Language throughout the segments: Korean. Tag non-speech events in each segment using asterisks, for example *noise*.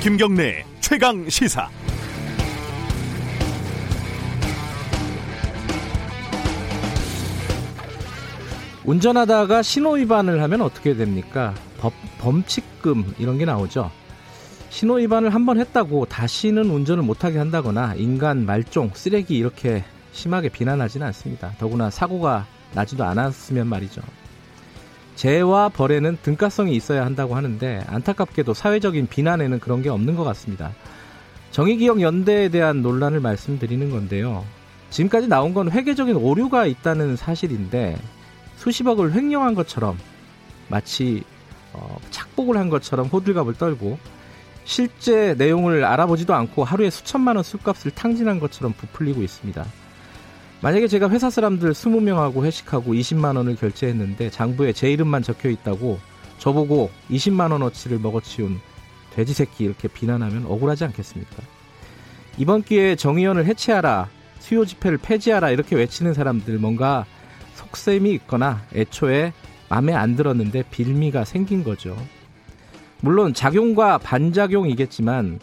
김경래 최강 시사. 운전하다가 신호 위반을 하면 어떻게 됩니까? 법, 범칙금 이런 게 나오죠. 신호 위반을 한 번 했다고 다시는 운전을 못하게 한다거나 인간 말종, 쓰레기 이렇게 심하게 비난하지는 않습니다. 더구나 사고가 나지도 않았으면 말이죠. 재와 벌에는 등가성이 있어야 한다고 하는데 안타깝게도 사회적인 비난에는 그런 게 없는 것 같습니다. 정의기억 연대에 대한 논란을 말씀드리는 건데요. 지금까지 나온 건 회계적인 오류가 있다는 사실인데 수십억을 횡령한 것처럼 마치 어, 착복을 한 것처럼 호들갑을 떨고 실제 내용을 알아보지도 않고 하루에 수천만 원 술값을 탕진한 것처럼 부풀리고 있습니다. 만약에 제가 회사 사람들 20명하고 회식하고 20만 원을 결제했는데 장부에 제 이름만 적혀 있다고 저보고 20만 원어치를 먹어치운 돼지 새끼 이렇게 비난하면 억울하지 않겠습니까? 이번 기회에 정의원을 해체하라, 수요 집회를 폐지하라 이렇게 외치는 사람들 뭔가 속셈이 있거나 애초에 마음에 안 들었는데 빌미가 생긴 거죠. 물론 작용과 반작용이겠지만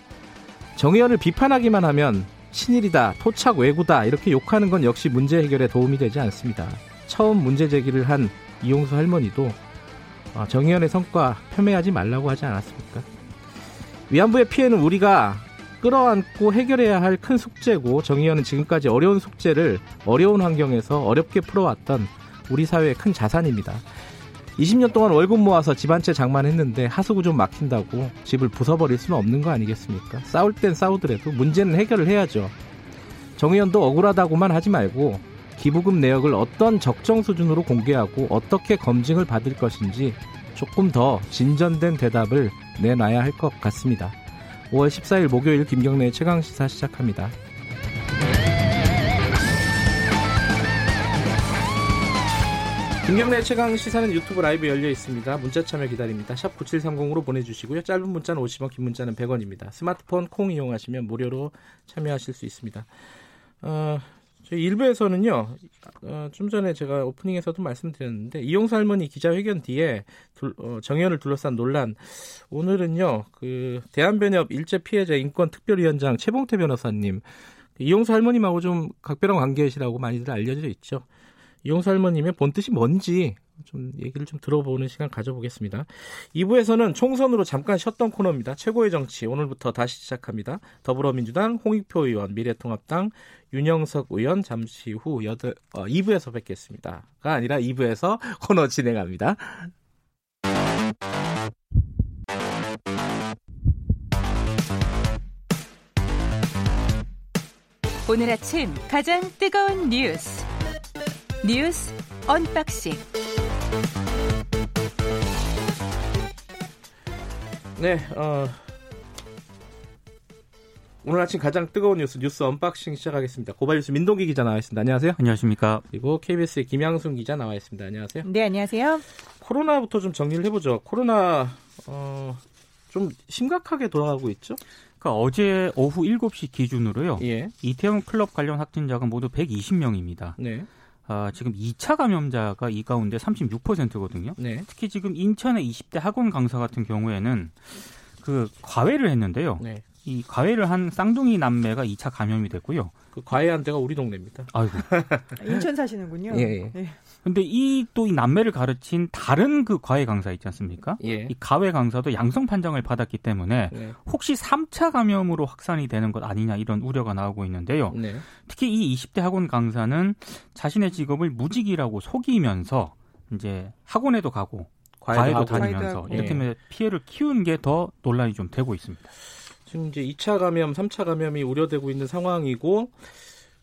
정의원을 비판하기만 하면 친일이다, 토착 왜구다 이렇게 욕하는 건 역시 문제 해결에 도움이 되지 않습니다. 처음 문제 제기를 한 이용수 할머니도 어, 정의연의 성과 폄훼하지 말라고 하지 않았습니까? 위안부의 피해는 우리가 끌어안고 해결해야 할 큰 숙제고 정의연은 지금까지 어려운 숙제를 어려운 환경에서 어렵게 풀어왔던 우리 사회의 큰 자산입니다. 20년 동안 월급 모아서 집 한 채 장만했는데 하수구 좀 막힌다고 집을 부숴버릴 수는 없는 거 아니겠습니까? 싸울 땐 싸우더라도 문제는 해결을 해야죠. 정의연도 억울하다고만 하지 말고 기부금 내역을 어떤 적정 수준으로 공개하고 어떻게 검증을 받을 것인지 조금 더 진전된 대답을 내놔야 할 것 같습니다. 5월 14일 목요일 김경래의 최강시사 시작합니다. 김경래 최강 시사는 유튜브 라이브 열려 있습니다. 문자 참여 기다립니다. 샵 9730으로 보내주시고요. 짧은 문자는 50원, 긴 문자는 100원입니다. 스마트폰 콩 이용하시면 무료로 참여하실 수 있습니다. 어, 저희 일부에서는요, 어, 좀 전에 제가 오프닝에서도 말씀드렸는데, 이용수 할머니 기자회견 뒤에 둘, 어, 정연을 둘러싼 논란, 오늘은요, 그, 대한변협 일제 피해자 인권 특별위원장 최봉태 변호사님, 이용수 할머님하고 좀 각별한 관계시라고 많이들 알려져 있죠. 이용수 할머님의 본 뜻이 뭔지 좀 얘기를 좀 들어보는 시간 가져보겠습니다. 2부에서는 총선으로 잠깐 쉬었던 코너입니다. 최고의 정치 오늘부터 다시 시작합니다. 더불어민주당 홍익표 의원, 미래통합당 윤영석 의원 잠시 후 8, 어, 2부에서 뵙겠습니다. 가 아니라 2부에서 코너 진행합니다. 오늘 아침 가장 뜨거운 뉴스 뉴스 unboxing. 네, 어, 오늘 아침 가장 뜨거운 뉴스 뉴스 unboxing 시작하겠습니다. 고발뉴스 민동기 기자 나와 있습니다. 안녕하세요. 안녕하십니까. 그리고 KBS의 김양순 기자 나와 있습니다. 안녕하세요. 네, 안녕하세요. 코로나부터 좀 정리를 해보죠. 코로나 어, 좀 심각하게 돌아가고 있죠. 그러니까 어제 오후 7시 기준으로요. 예. 이태원 클럽 관련 확진자가 모두 120명입니다. 네. 아, 지금 2차 감염자가 이 가운데 36%거든요. 네. 특히 지금 인천의 20대 학원 강사 같은 경우에는 그 과외를 했는데요. 네. 이 과외를 한 쌍둥이 남매가 2차 감염이 됐고요. 그 과외한 데가 우리 동네입니다. 아이고. *laughs* 인천 사시는군요. 예, 예. 예. 근데 이 또 이 남매를 가르친 다른 그 과외 강사 있지 않습니까? 예. 이 과외 강사도 양성 판정을 받았기 때문에 네. 혹시 3차 감염으로 확산이 되는 것 아니냐 이런 우려가 나오고 있는데요. 네. 특히 이 20대 학원 강사는 자신의 직업을 무직이라고 속이면서 이제 학원에도 가고 과외도. 다니면서 과외도 하고. 이렇게 예. 하면 피해를 키운 게 더 논란이 좀 되고 있습니다. 지금 이제 2차 감염, 3차 감염이 우려되고 있는 상황이고,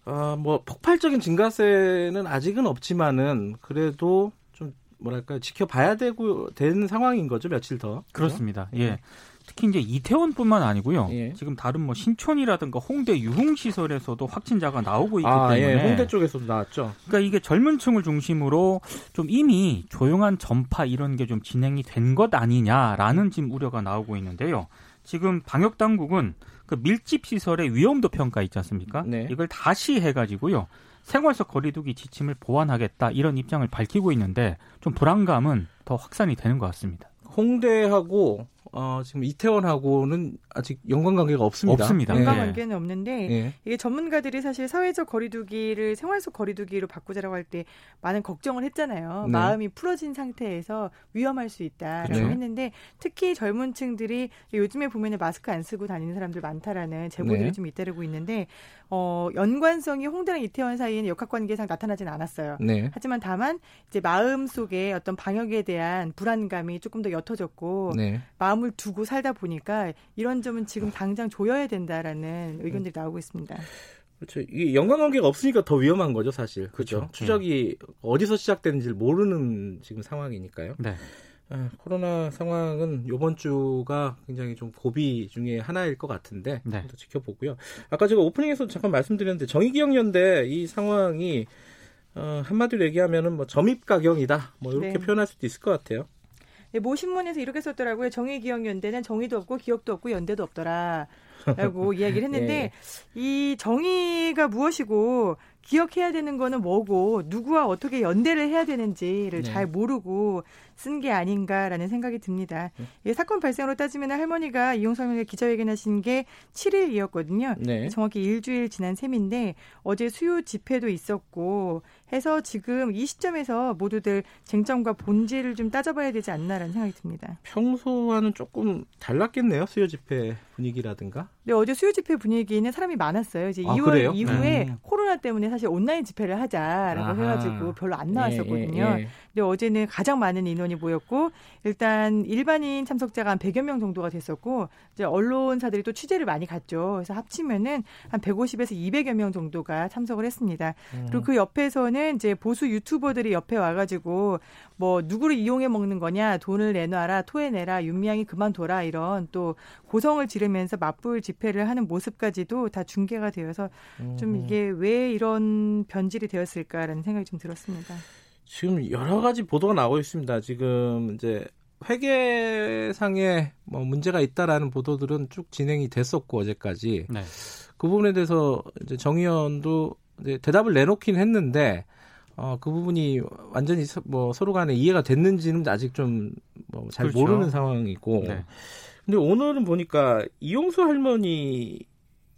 아, 뭐, 폭발적인 증가세는 아직은 없지만은, 그래도 좀, 뭐랄까, 지켜봐야 되고, 되는 상황인 거죠, 며칠 더. 그렇습니다. 예. 특히 이제 이태원뿐만 아니고요. 예. 지금 다른 뭐 신촌이라든가 홍대 유흥 시설에서도 확진자가 나오고 있기 아, 때문에 예, 홍대 쪽에서도 나왔죠. 그러니까 이게 젊은 층을 중심으로 좀 이미 조용한 전파 이런 게 좀 진행이 된 것 아니냐라는 지금 우려가 나오고 있는데요. 지금 방역 당국은 그 밀집 시설의 위험도 평가 있지 않습니까? 네. 이걸 다시 해가지고요. 생활속 거리두기 지침을 보완하겠다 이런 입장을 밝히고 있는데 좀 불안감은 더 확산이 되는 것 같습니다. 홍대하고, 어, 지금 이태원하고는 아직 연관관계가 없습니다. 없습니다. 예. 연관관계는 없는데 예. 이게 전문가들이 사실 사회적 거리두기를 생활 속 거리두기로 바꾸자라고 할 때 많은 걱정을 했잖아요. 네. 마음이 풀어진 상태에서 위험할 수 있다라고 그렇죠. 했는데 특히 젊은 층들이 요즘에 보면은 마스크 안 쓰고 다니는 사람들 많다라는 제보들이 네. 좀 잇따르고 있는데 어, 연관성이 홍대랑 이태원 사이에는 역학관계상 나타나진 않았어요. 네. 하지만 다만 이제 마음 속에 어떤 방역에 대한 불안감이 조금 더 옅어졌고 네. 마음을 두고 살다 보니까 이런 점은 지금 당장 조여야 된다라는 의견들이 나오고 있습니다. 그렇죠. 이게 연관 관계가 없으니까 더 위험한 거죠, 사실. 그렇죠. 그렇죠. 추적이 어디서 시작되는지 를 모르는 지금 상황이니까요. 네. 아, 코로나 상황은 이번 주가 굉장히 좀 고비 중에 하나일 것 같은데 네. 좀더 지켜보고요. 아까 제가 오프닝에서 잠깐 말씀드렸는데 정의기억연대 이 상황이 어, 한마디로 얘기하면은 뭐 점입가경이다. 뭐 이렇게 네. 표현할 수도 있을 것 같아요. 네, 모 신문에서 이렇게 썼더라고요. 정의기억연대는 정의도 없고 기억도 없고 연대도 없더라. 라고 *laughs* 이야기를 했는데 이 정의가 무엇이고 기억해야 되는 거는 뭐고 누구와 어떻게 연대를 해야 되는지를 네. 잘 모르고 쓴 게 아닌가라는 생각이 듭니다. 이 사건 발생으로 따지면 할머니가 할머니가 기자회견하신 게 7일이었거든요. 네. 정확히 일주일 지난 셈인데 어제 수요 집회도 있었고 해서 지금 이 시점에서 모두들 쟁점과 본질을 좀 따져봐야 되지 않나라는 생각이 듭니다. 평소와는 조금 달랐겠네요. 수요 집회 분위기라든가. 근데 어제 수요 집회 분위기는 사람이 많았어요. 이제 아, 2월 그래요? 이후에 음. 코로나 때문에 사실 온라인 집회를 하자라고 아하. 해가지고 별로 안 나왔었거든요. 예, 예, 근데 어제는 가장 많은 인원 이 모였고 일단 일반인 참석자가 한 100여 명 정도가 됐었고 이제 언론사들이 또 취재를 많이 갔죠. 그래서 합치면은 한 150에서 200여 명 정도가 참석을 했습니다. 예. 그리고 그 옆에서는 이제 보수 유튜버들이 옆에 와가지고 뭐 누구를 이용해 먹는 거냐 돈을 내놔라 토해내라 윤미향이 그만둬라 이런 또 고성을 지르면서 맞불 집회를 하는 모습까지도 다 중계가 되어서 좀 이게 왜 이런 변질이 되었을까라는 생각이 좀 들었습니다. 지금 여러 가지 보도가 나오고 있습니다. 지금 이제 회계상에 뭐 문제가 있다라는 보도들은 쭉 진행이 됐었고 어제까지 네. 그 부분에 대해서 이제 정 의원도 이제 대답을 내놓긴 했는데 어, 그 부분이 완전히 서, 뭐 서로 간에 이해가 됐는지는 아직 좀뭐잘 그렇죠. 모르는 상황이고. 네. 근데 오늘은 보니까 이용수 할머니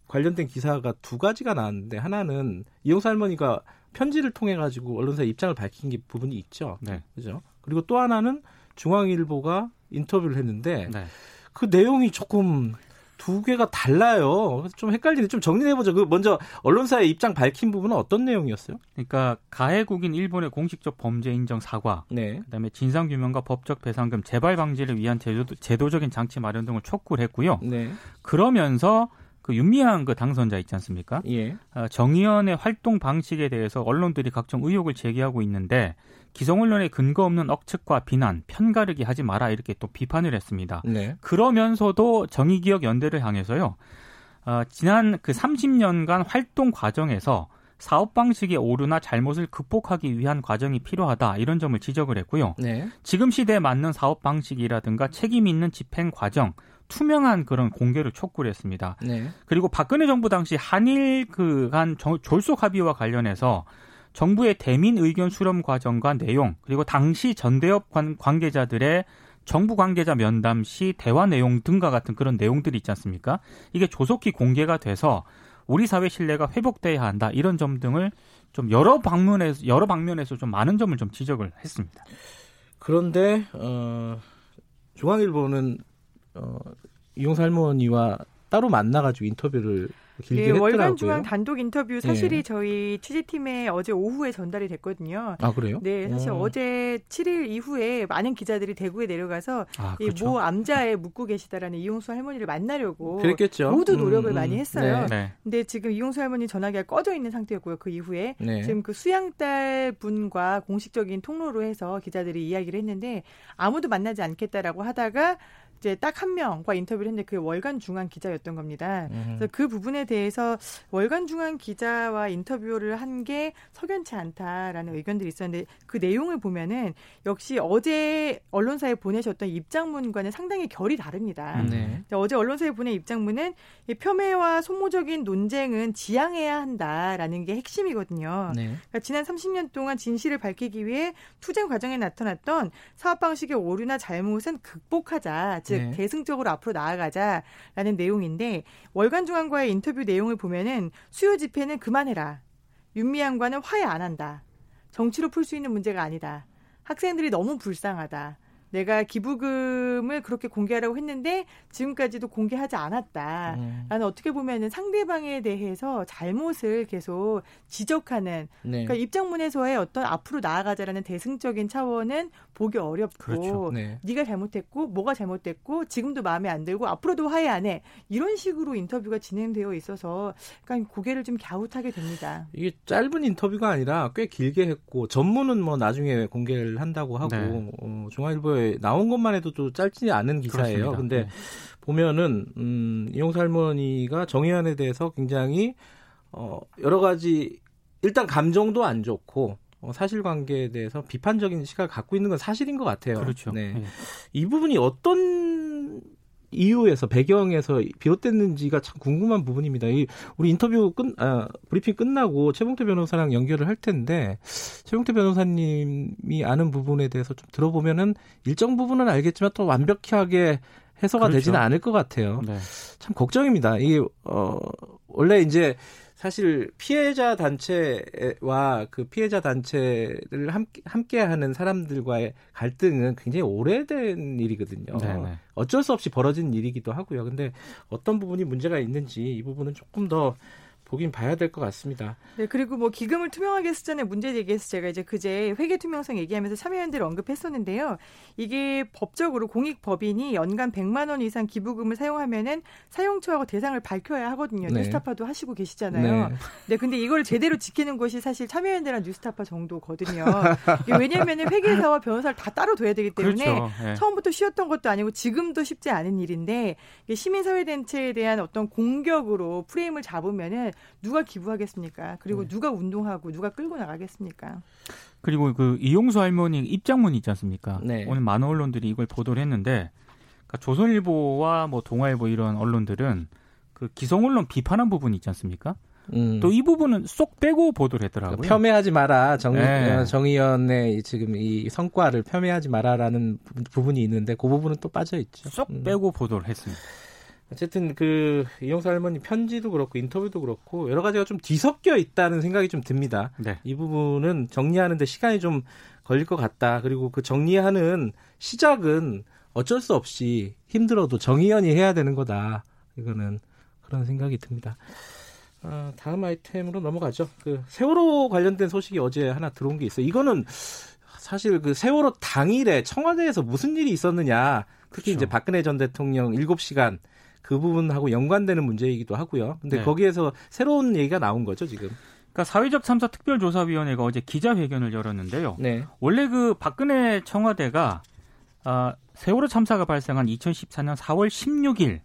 관련된 기사가 두 가지가 나왔는데 하나는 이용수 할머니가 편지를 통해 가지고 언론사 에 입장을 밝힌 게 부분이 있죠. 네. 그죠? 그리고 또 하나는 중앙일보가 인터뷰를 했는데 네. 그 내용이 조금 두 개가 달라요. 그래서 좀 헷갈리는데 좀 정리해 보죠. 그 먼저 언론사의 입장 밝힌 부분은 어떤 내용이었어요? 그러니까 가해국인 일본의 공식적 범죄 인정 사과, 네. 그다음에 진상 규명과 법적 배상금 재발 방지를 위한 제도, 적인 장치 마련 등을 촉구를 했고요. 네. 그러면서 그 윤미향 그 당선자 있지 않습니까? 예. 어, 정의연의 활동 방식에 대해서 언론들이 각종 의혹을 제기하고 있는데 기성 언론의 근거 없는 억측과 비난, 편가르기 하지 마라 이렇게 또 비판을 했습니다. 네. 그러면서도 정의기억 연대를 향해서요. 어, 지난 그 30년간 활동 과정에서 사업 방식의 오류나 잘못을 극복하기 위한 과정이 필요하다 이런 점을 지적을 했고요. 네. 지금 시대에 맞는 사업 방식이라든가 책임 있는 집행 과정, 투명한 그런 공개를 촉구를 했습니다. 네. 그리고 박근혜 정부 당시 한일 그간 졸속 합의와 관련해서 정부의 대민 의견 수렴 과정과 내용 그리고 당시 전대협 관, 관계자들의 정부 관계자 면담 시 대화 내용 등과 같은 그런 내용들이 있지 않습니까? 이게 조속히 공개가 돼서 우리 사회 신뢰가 회복돼야 한다 이런 점 등을 좀 여러 방면에서 여러 방면에서 좀 많은 점을 좀 지적을 했습니다. 그런데 어, 중앙일보는 어, 이용사 할머니와 따로 만나가지고 인터뷰를 예, 했더라고요. 월간 중앙 단독 인터뷰 사실이 예. 저희 취재팀에 어제 오후에 전달이 됐거든요. 아 그래요? 네, 사실 어. 어제 7일 이후에 많은 기자들이 대구에 내려가서 아, 이모 암자에 묻고 계시다라는 이용수 할머니를 만나려고 그랬겠죠. 모두 음, 노력을 음. 많이 했어요. 네. 네. 근데 지금 이용수 할머니 전화기가 꺼져 있는 상태였고요. 그 이후에 네. 지금 그 수양딸 분과 공식적인 통로로 해서 기자들이 이야기를 했는데 아무도 만나지 않겠다라고 하다가 이제 딱 한 명과 인터뷰를 했는데 그 월간 중앙 기자였던 겁니다. 음. 그래서 그 부분에 대해서 월간 중앙 기자와 인터뷰를 한 게 석연치 않다라는 의견들이 있었는데 그 내용을 보면은 역시 어제 언론사에 보내셨던 입장문과는 상당히 결이 다릅니다. 음. 네. 자, 어제 언론사에 보낸 입장문은 이 폄훼와 소모적인 논쟁은 지양해야 한다라는 게 핵심이거든요. 네. 그러니까 지난 30년 동안 진실을 밝히기 위해 투쟁 과정에 나타났던 사업 방식의 오류나 잘못은 극복하자. 즉 네. 대승적으로 앞으로 나아가자라는 내용인데 월간 중앙과의 인터뷰 내용을 보면은 수요 집회는 그만해라. 윤미향과는 화해 안 한다. 정치로 풀 수 있는 문제가 아니다. 학생들이 너무 불쌍하다. 내가 기부금을 그렇게 공개하라고 했는데 지금까지도 공개하지 않았다. 음. 라는 어떻게 보면은 상대방에 대해서 잘못을 계속 지적하는 네. 그러니까 입장문에서의 어떤 앞으로 나아가자라는 대승적인 차원은 보기 어렵고 그렇죠. 네. 네가 잘못했고 뭐가 잘못됐고 지금도 마음에 안 들고 앞으로도 화해 안 해. 이런 식으로 인터뷰가 진행되어 있어서 약간 고개를 좀 갸웃하게 됩니다. 이게 짧은 인터뷰가 아니라 꽤 길게 했고 전문은 뭐 나중에 공개를 한다고 하고 네. 어, 중앙일보에 나온 것만 해도 또 짧지 않은 기사예요. 그렇습니다. 근데 네. 보면은 음, 이용사 할머니가 정의안에 대해서 굉장히 어, 여러 가지 일단 감정도 안 좋고 어, 사실관계에 대해서 비판적인 시각을 갖고 있는 건 사실인 것 같아요. 그렇죠. 네. 예. 이 부분이 어떤 이유에서 배경에서 비롯됐는지가 참 궁금한 부분입니다. 이 우리 인터뷰 끝 아, 브리핑 끝나고 최봉태 변호사랑 연결을 할 텐데 최봉태 변호사님이 아는 부분에 대해서 좀 들어보면은 일정 부분은 알겠지만 또 완벽하게 해소가 그렇죠. 되지는 않을 것 같아요. 네. 참 걱정입니다. 이게 어 원래 이제 사실 피해자 단체와 그 피해자 단체를 함께, 함께 하는 사람들과의 갈등은 굉장히 오래된 일이거든요. 네, 네. 어쩔 수 없이 벌어진 일이기도 하고요. 근데 어떤 부분이 문제가 있는지 이 부분은 조금 더 보긴 봐야 될 것 같습니다. 네, 그리고 뭐 기금을 투명하게 쓰자는 문제 제기해서 제가 이제 그제 회계 투명성 얘기하면서 참여연대를 언급했었는데요. 이게 법적으로 공익 법인이 연간 100만 원 이상 기부금을 사용하면은 사용처하고 대상을 밝혀야 하거든요. 네. 뉴스타파도 하시고 계시잖아요. 네. 네, 근데 이걸 제대로 지키는 것이 사실 참여연대랑 뉴스타파 정도거든요. *laughs* 왜냐면은 회계사와 변호사를 다 따로 둬야 되기 때문에 그렇죠. 예. 처음부터 쉬웠던 것도 아니고 지금도 쉽지 않은 일인데 이게 시민사회 단체에 대한 어떤 공격으로 프레임을 잡으면은 누가 기부하겠습니까? 그리고 네. 누가 운동하고 누가 끌고 나가겠습니까? 그리고 그 이용수 할머니 입장문 있지 않습니까? 네. 오늘 많은 언론들이 이걸 보도를 했는데 그러니까 조선일보와 뭐 동아일보 이런 언론들은 그 기성 언론 비판한 부분이 있지 않습니까? 음. 또이 부분은 쏙 빼고 보도를 했더라고요. 그러니까 폄훼하지 마라 정, 네. 어, 정의연의 지금 이 성과를 폄훼하지 마라라는 부- 부분이 있는데 그 부분은 또 빠져 있죠. 쏙 음. 빼고 보도를 했습니다. 어쨌든 그 이용사 할머니 편지도 그렇고 인터뷰도 그렇고 여러 가지가 좀 뒤섞여 있다는 생각이 좀 듭니다. 네. 이 부분은 정리하는데 시간이 좀 걸릴 것 같다. 그리고 그 정리하는 시작은 어쩔 수 없이 힘들어도 정의연이 해야 되는 거다. 이거는 그런 생각이 듭니다. 아, 다음 아이템으로 넘어가죠. 그 세월호 관련된 소식이 어제 하나 들어온 게 있어요. 이거는 사실 그 세월호 당일에 청와대에서 무슨 일이 있었느냐. 특히 그렇죠. 이제 박근혜 전 대통령 7시간 그 부분하고 연관되는 문제이기도 하고요. 근데 네. 거기에서 새로운 얘기가 나온 거죠, 지금. 그러니까 사회적 참사 특별조사위원회가 어제 기자회견을 열었는데요. 네. 원래 그 박근혜 청와대가 아, 세월호 참사가 발생한 2014년 4월 16일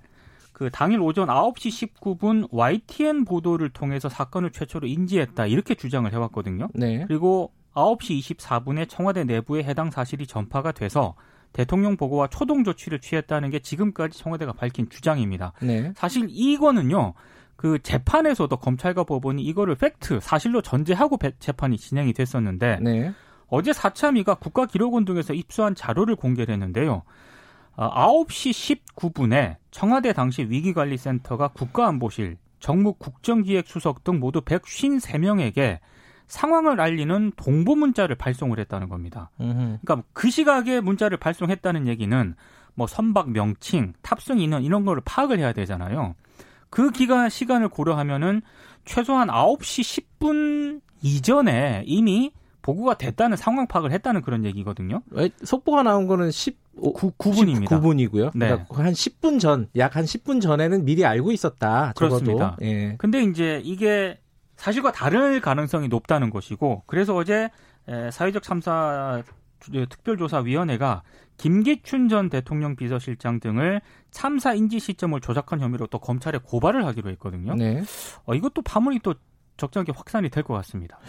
그 당일 오전 9시 19분 YTN 보도를 통해서 사건을 최초로 인지했다 이렇게 주장을 해왔거든요. 네. 그리고 9시 24분에 청와대 내부에 해당 사실이 전파가 돼서 대통령 보고와 초동 조치를 취했다는 게 지금까지 청와대가 밝힌 주장입니다. 네. 사실 이거는요. 그 재판에서도 검찰과 법원이 이거를 팩트 사실로 전제하고 배- 재판이 진행이 됐었는데 네. 어제 사참위가 국가기록원 등에서 입수한 자료를 공개를 했는데요. 아, 9시 19분에 청와대 당시 위기관리센터가 국가안보실, 정무 국정기획수석 등 모두 153명에게 상황을 알리는 동보 문자를 발송을 했다는 겁니다. 음흠. 그러니까 그 시각에 문자를 발송했다는 얘기는 뭐 선박 명칭, 탑승 인원 이런 거를 파악을 해야 되잖아요. 그 기간 시간을 고려하면은 최소한 9시 10분 이전에 이미 보고가 됐다는 상황 파악을 했다는 그런 얘기거든요. 왜, 속보가 나온 거는 15, 9분입니다. 9분이고요. 네. 그러니까 한 10분 전, 약 한 10분 전에는 미리 알고 있었다. 적어도. 그렇습니다. 예. 근데 이제 이게 사실과 다를 가능성이 높다는 것이고 그래서 어제 에, 사회적 참사 주- 특별조사위원회가 김기춘 전 대통령 비서실장 등을 참사 인지 시점을 조작한 혐의로 또 검찰에 고발을 하기로 했거든요. 네. 어, 이것도 파문이 또 적절하게 확산이 될 것 같습니다.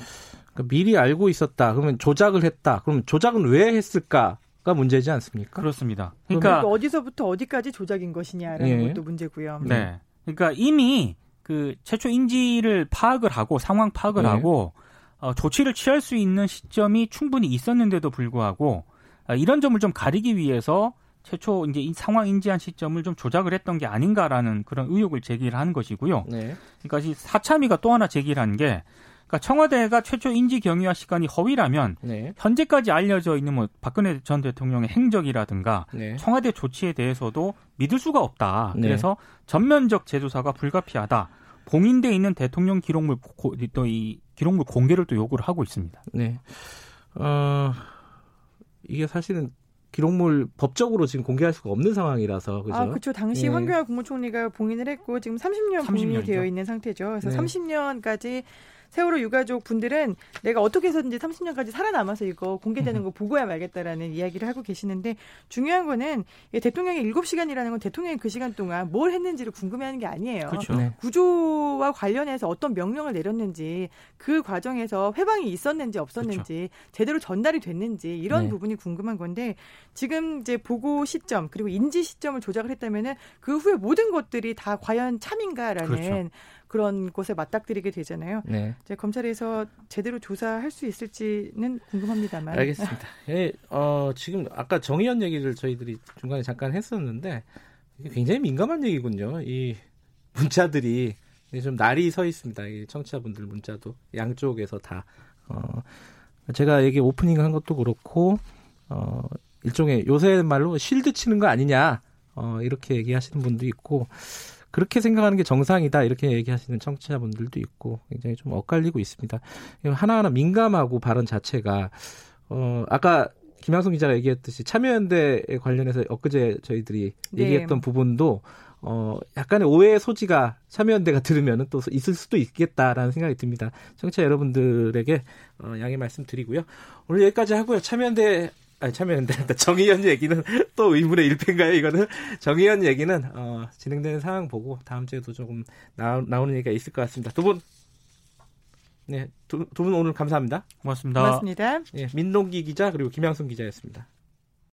그러니까 미리 알고 있었다. 그러면 조작을 했다. 그러면 조작은 왜 했을까 가 문제지 않습니까? 그렇습니다. 그러니까 그러니까 어디서부터 어디까지 조작인 것이냐라는 예. 것도 문제고요. 네. 그러니까 이미 그 최초 인지를 파악을 하고 상황 파악을 네. 하고 어, 조치를 취할 수 있는 시점이 충분히 있었는데도 불구하고 아, 이런 점을 좀 가리기 위해서 최초 이제 이 상황 인지한 시점을 좀 조작을 했던 게 아닌가라는 그런 의혹을 제기를 한 것이고요. 네. 그러니까 이 사참위가 또 하나 제기를 한 게 그러니까 청와대가 최초 인지 경위와 시간이 허위라면 네. 현재까지 알려져 있는 뭐 박근혜 전 대통령의 행적이라든가 네. 청와대 조치에 대해서도 믿을 수가 없다. 네. 그래서 전면적 재조사가 불가피하다. 봉인돼 있는 대통령 기록물 또 이 기록물 공개를 또 요구를 하고 있습니다. 네. 어, 이게 사실은 기록물 법적으로 지금 공개할 수가 없는 상황이라서 그죠? 아, 그렇죠. 당시 예. 황교안 국무총리가 봉인을 했고 지금 30년 30 봉인이. 되어 있는 상태죠. 그래서 네. 30년까지 세월호 유가족 분들은 내가 어떻게 해서든지 30년까지 살아남아서 이거 공개되는 거 보고야 말겠다라는 이야기를 하고 계시는데 중요한 거는 이 대통령의 7시간이라는 건 대통령이 그 시간 동안 뭘 했는지를 궁금해하는 게 아니에요. 그렇죠. 네. 구조와 관련해서 어떤 명령을 내렸는지 그 과정에서 회방이 있었는지 없었는지 제대로 전달이 됐는지 이런 네. 부분이 궁금한 건데 지금 이제 보고 시점 그리고 인지 시점을 조작을 했다면은 그 후에 모든 것들이 다 과연 참인가라는 그렇죠. 그런 곳에 맞닥뜨리게 되잖아요. 네. 이제 검찰에서 제대로 조사할 수 있을지는 궁금합니다만. 알겠습니다. *laughs* 예, 어, 지금 아까 정의연 얘기를 저희들이 중간에 잠깐 했었는데 굉장히 민감한 얘기군요. 이 문자들이 좀 날이 서 있습니다. 이 청취자분들 문자도 양쪽에서 다. 어, 제가 얘기 오프닝 한 것도 그렇고 어, 일종의 요새 말로 실드 치는 거 아니냐 어, 이렇게 얘기하시는 분도 있고 그렇게 생각하는 게 정상이다 이렇게 얘기하시는 청취자분들도 있고 굉장히 좀 엇갈리고 있습니다. 하나하나 민감하고 발언 자체가 어 아까 김양성 기자가 얘기했듯이 참여연대에 관련해서 엊그제 저희들이 네. 얘기했던 부분도 어 약간의 오해의 소지가 참여연대가 들으면은 또 있을 수도 있겠다라는 생각이 듭니다. 청취자 여러분들에게 어, 양해 말씀드리고요. 오늘 여기까지 하고요. 참여연대 아니 참여연대 *laughs* 정의연 얘기는 *laughs* 또 의문의 일패인가요? 이거는 정의연 얘기는 어, 진행되는 상황 보고 다음 주에도 조금 나, 나오는 얘기가 있을 것 같습니다. 두 분, 네, 두 분 오늘 감사합니다. 고맙습니다. 고맙습니다. 예, 민동기 기자 그리고 김양순 기자였습니다.